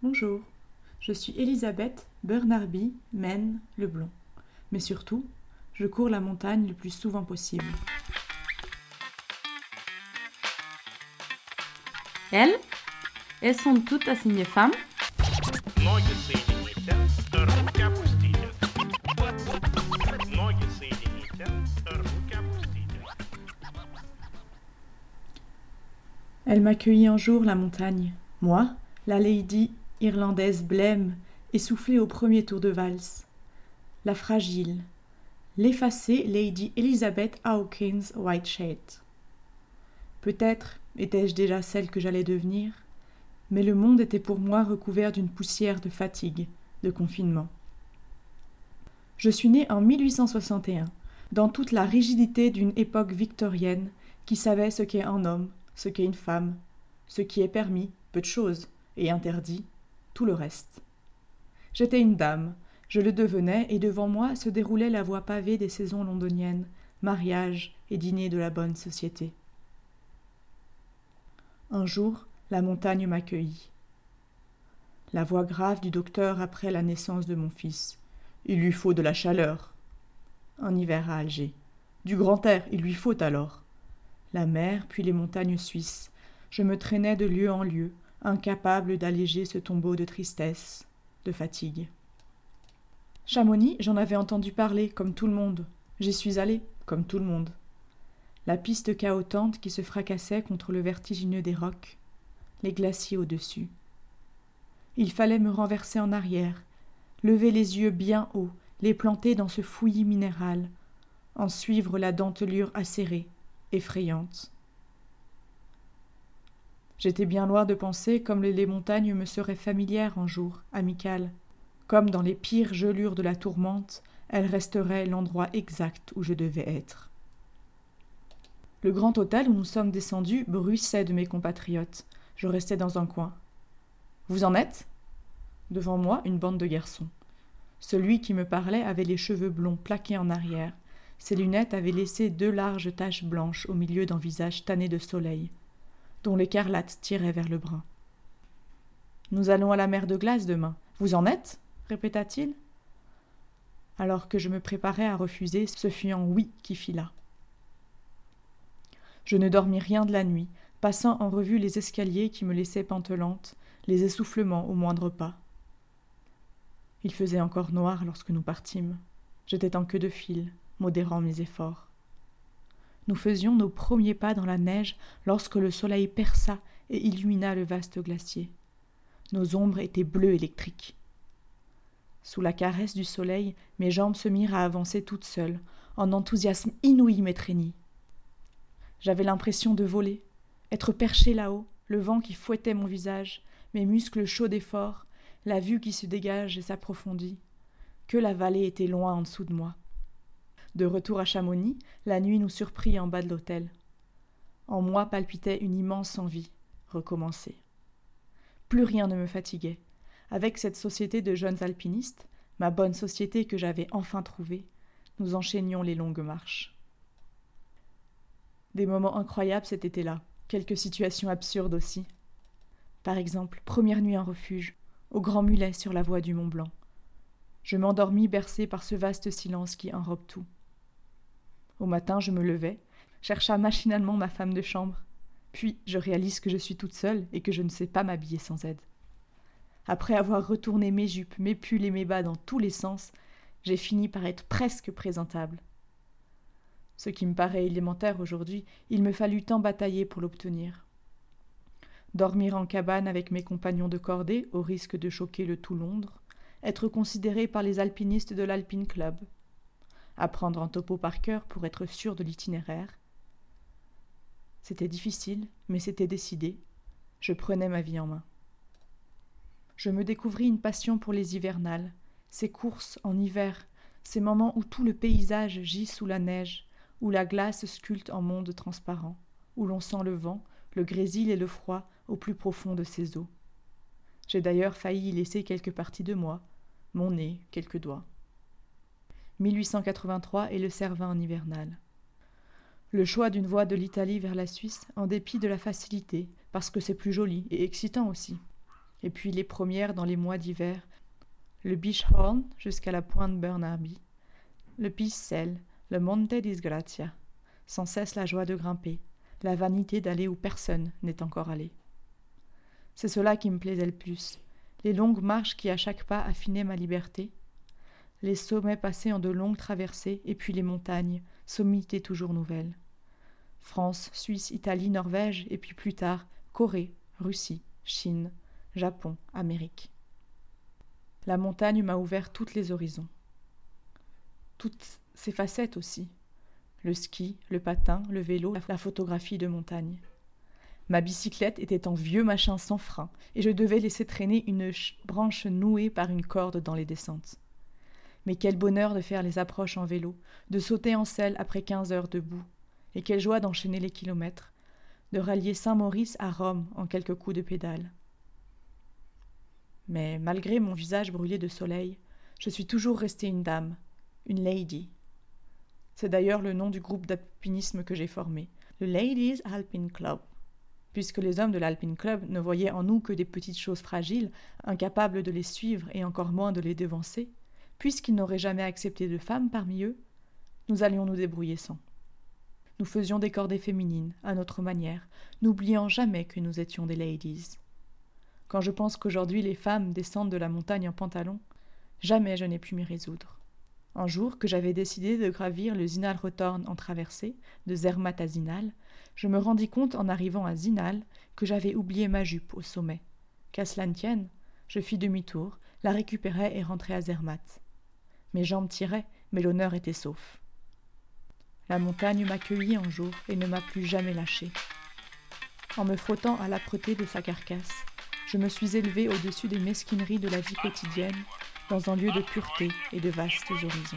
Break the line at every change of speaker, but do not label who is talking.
Bonjour, je suis Elisabeth Bernarby Mène Leblond. Mais surtout, je cours la montagne le plus souvent possible.
Elles, elles sont toutes assignées femmes.
Elle m'accueillit un jour, la montagne. Moi, la lady irlandaise blême, essoufflée au premier tour de valse. La fragile, l'effacée Lady Elizabeth Hawkins Whiteshade. Peut-être étais-je déjà celle que j'allais devenir, mais le monde était pour moi recouvert d'une poussière de fatigue, de confinement. Je suis née en 1861, dans toute la rigidité d'une époque victorienne qui savait ce qu'est un homme, ce qu'est une femme, ce qui est permis, peu de choses, et interdit, le reste. J'étais une dame, je le devenais, et devant moi se déroulait la voie pavée des saisons londoniennes, mariages et dîners de la bonne société. Un jour, la montagne m'accueillit. La voix grave du docteur après la naissance de mon fils. Il lui faut de la chaleur. Un hiver à Alger. Du grand air, il lui faut alors. La mer, puis les montagnes suisses. Je me traînais de lieu en lieu, incapable d'alléger ce tombeau de tristesse, de fatigue. Chamonix, j'en avais entendu parler, comme tout le monde. J'y suis allé, comme tout le monde. La piste chaotante qui se fracassait contre le vertigineux des rocs, les glaciers au-dessus. Il fallait me renverser en arrière, lever les yeux bien haut, les planter dans ce fouillis minéral, en suivre la dentelure acérée, effrayante. J'étais bien loin de penser comme les montagnes me seraient familières un jour, amicales, comme dans les pires gelures de la tourmente, elles resteraient l'endroit exact où je devais être. Le grand hôtel où nous sommes descendus bruissait de mes compatriotes. Je restais dans un coin. Vous en êtes? Devant moi, une bande de garçons. Celui qui me parlait avait les cheveux blonds plaqués en arrière. Ses lunettes avaient laissé deux larges taches blanches au milieu d'un visage tanné de soleil, dont l'écarlate tirait vers le brun. Nous allons à la mer de glace demain. Vous en êtes? répéta-t-il. Alors que je me préparais à refuser, ce fut un oui qui fila. Je ne dormis rien de la nuit, passant en revue les escaliers qui me laissaient pantelante, les essoufflements au moindre pas. Il faisait encore noir lorsque nous partîmes. J'étais en queue de fil, modérant mes efforts. Nous faisions nos premiers pas dans la neige lorsque le soleil perça et illumina le vaste glacier. Nos ombres étaient bleues électriques. Sous la caresse du soleil, mes jambes se mirent à avancer toutes seules. Un enthousiasme inouï m'étreignit. J'avais l'impression de voler, être perché là-haut, le vent qui fouettait mon visage, mes muscles chauds d'effort, la vue qui se dégage et s'approfondit. Que la vallée était loin en dessous de moi. De retour à Chamonix, la nuit nous surprit en bas de l'hôtel. En moi palpitait une immense envie, recommencer. Plus rien ne me fatiguait. Avec cette société de jeunes alpinistes, ma bonne société que j'avais enfin trouvée, nous enchaînions les longues marches. Des moments incroyables cet été-là, quelques situations absurdes aussi. Par exemple, première nuit en refuge, au Grand Mulet sur la voie du Mont Blanc. Je m'endormis bercé par ce vaste silence qui enrobe tout. Au matin, je me levai, chercha machinalement ma femme de chambre, puis je réalise que je suis toute seule et que je ne sais pas m'habiller sans aide. Après avoir retourné mes jupes, mes pulls et mes bas dans tous les sens, j'ai fini par être presque présentable. Ce qui me paraît élémentaire aujourd'hui, il me fallut tant batailler pour l'obtenir. Dormir en cabane avec mes compagnons de cordée, au risque de choquer le tout Londres, être considéré par les alpinistes de l'Alpine Club, apprendre un topo par cœur pour être sûr de l'itinéraire. C'était difficile, mais c'était décidé. Je prenais ma vie en main je me découvris une passion pour les hivernales, ces courses en hiver, ces moments où tout le paysage gît sous la neige, où la glace sculpte en monde transparent, où l'on sent le vent, le grésil et le froid au plus profond de ses eaux. J'ai d'ailleurs failli y laisser quelques parties de moi, mon nez, quelques doigts. 1883 et le Cervin en hivernal. Le choix d'une voie de l'Italie vers la Suisse, en dépit de la facilité, parce que c'est plus joli et excitant aussi. et puis les premières dans les mois d'hiver, le Bischhorn jusqu'à la pointe Bernarby, le Pissel, le Monte Disgrazia, sans cesse la joie de grimper, la vanité d'aller où personne n'est encore allé. C'est cela qui me plaisait le plus, les longues marches qui à chaque pas affinaient ma liberté, les sommets passés en de longues traversées, et puis les montagnes, sommités toujours nouvelles. France, Suisse, Italie, Norvège, et puis plus tard Corée, Russie, Chine, Japon, Amérique. La montagne m'a ouvert toutes les horizons. Toutes ses facettes aussi. Le ski, le patin, le vélo, la photographie de montagne. Ma bicyclette était en vieux machin sans frein, et je devais laisser traîner une branche nouée par une corde dans les descentes. Mais quel bonheur de faire les approches en vélo, de sauter en selle après quinze heures debout, et quelle joie d'enchaîner les kilomètres, de rallier Saint-Maurice à Rome en quelques coups de pédale. Mais malgré mon visage brûlé de soleil, je suis toujours restée une dame, une lady. C'est d'ailleurs le nom du groupe d'alpinisme que j'ai formé, le Ladies Alpine Club puisque les hommes de l'Alpine Club ne voyaient en nous que des petites choses fragiles, incapables de les suivre et encore moins de les devancer, puisqu'ils n'auraient jamais accepté de femmes parmi eux, nous allions nous débrouiller sans. Nous faisions des cordées féminines, à notre manière, n'oubliant jamais que nous étions des ladies. Quand je pense qu'aujourd'hui les femmes descendent de la montagne en pantalon, jamais je n'ai pu m'y résoudre. Un jour que j'avais décidé de gravir le Zinal-Rotorn en traversée, de Zermatt à Zinal, je me rendis compte en arrivant à Zinal que j'avais oublié ma jupe au sommet. Qu'à cela ne je fis demi-tour, la récupérai et rentrai à Zermatt. Mes jambes tiraient, mais l'honneur était sauf. La montagne m'accueillit un jour et ne m'a plus jamais lâché. En me frottant à l'âpreté de sa carcasse, je me suis élevé au-dessus des mesquineries de la vie quotidienne, dans un lieu de pureté et de vastes horizons.